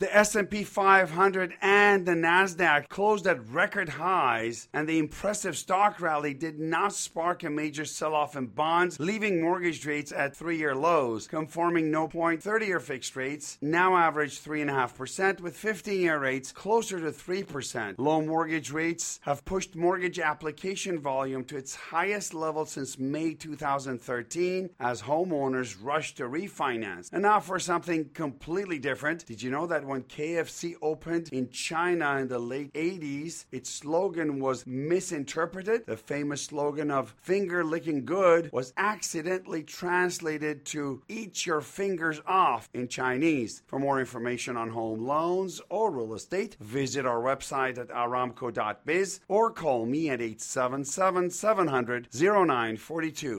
The S&P 500 and the Nasdaq closed at record highs, and the impressive stock rally did not spark a major sell-off in bonds, leaving mortgage rates at three-year lows. Conforming no point 30-year fixed rates now average 3.5%, with 15-year rates closer to 3%. Low mortgage rates have pushed mortgage application volume to its highest level since May 2013 as homeowners rush to refinance. And now for something completely different. Did you know that when KFC opened in China in the late 80s, its slogan was misinterpreted. The famous slogan of finger licking good was accidentally translated to eat your fingers off in Chinese. For more information on home loans or real estate, visit our website at aramco.biz or call me at 877 700 0942.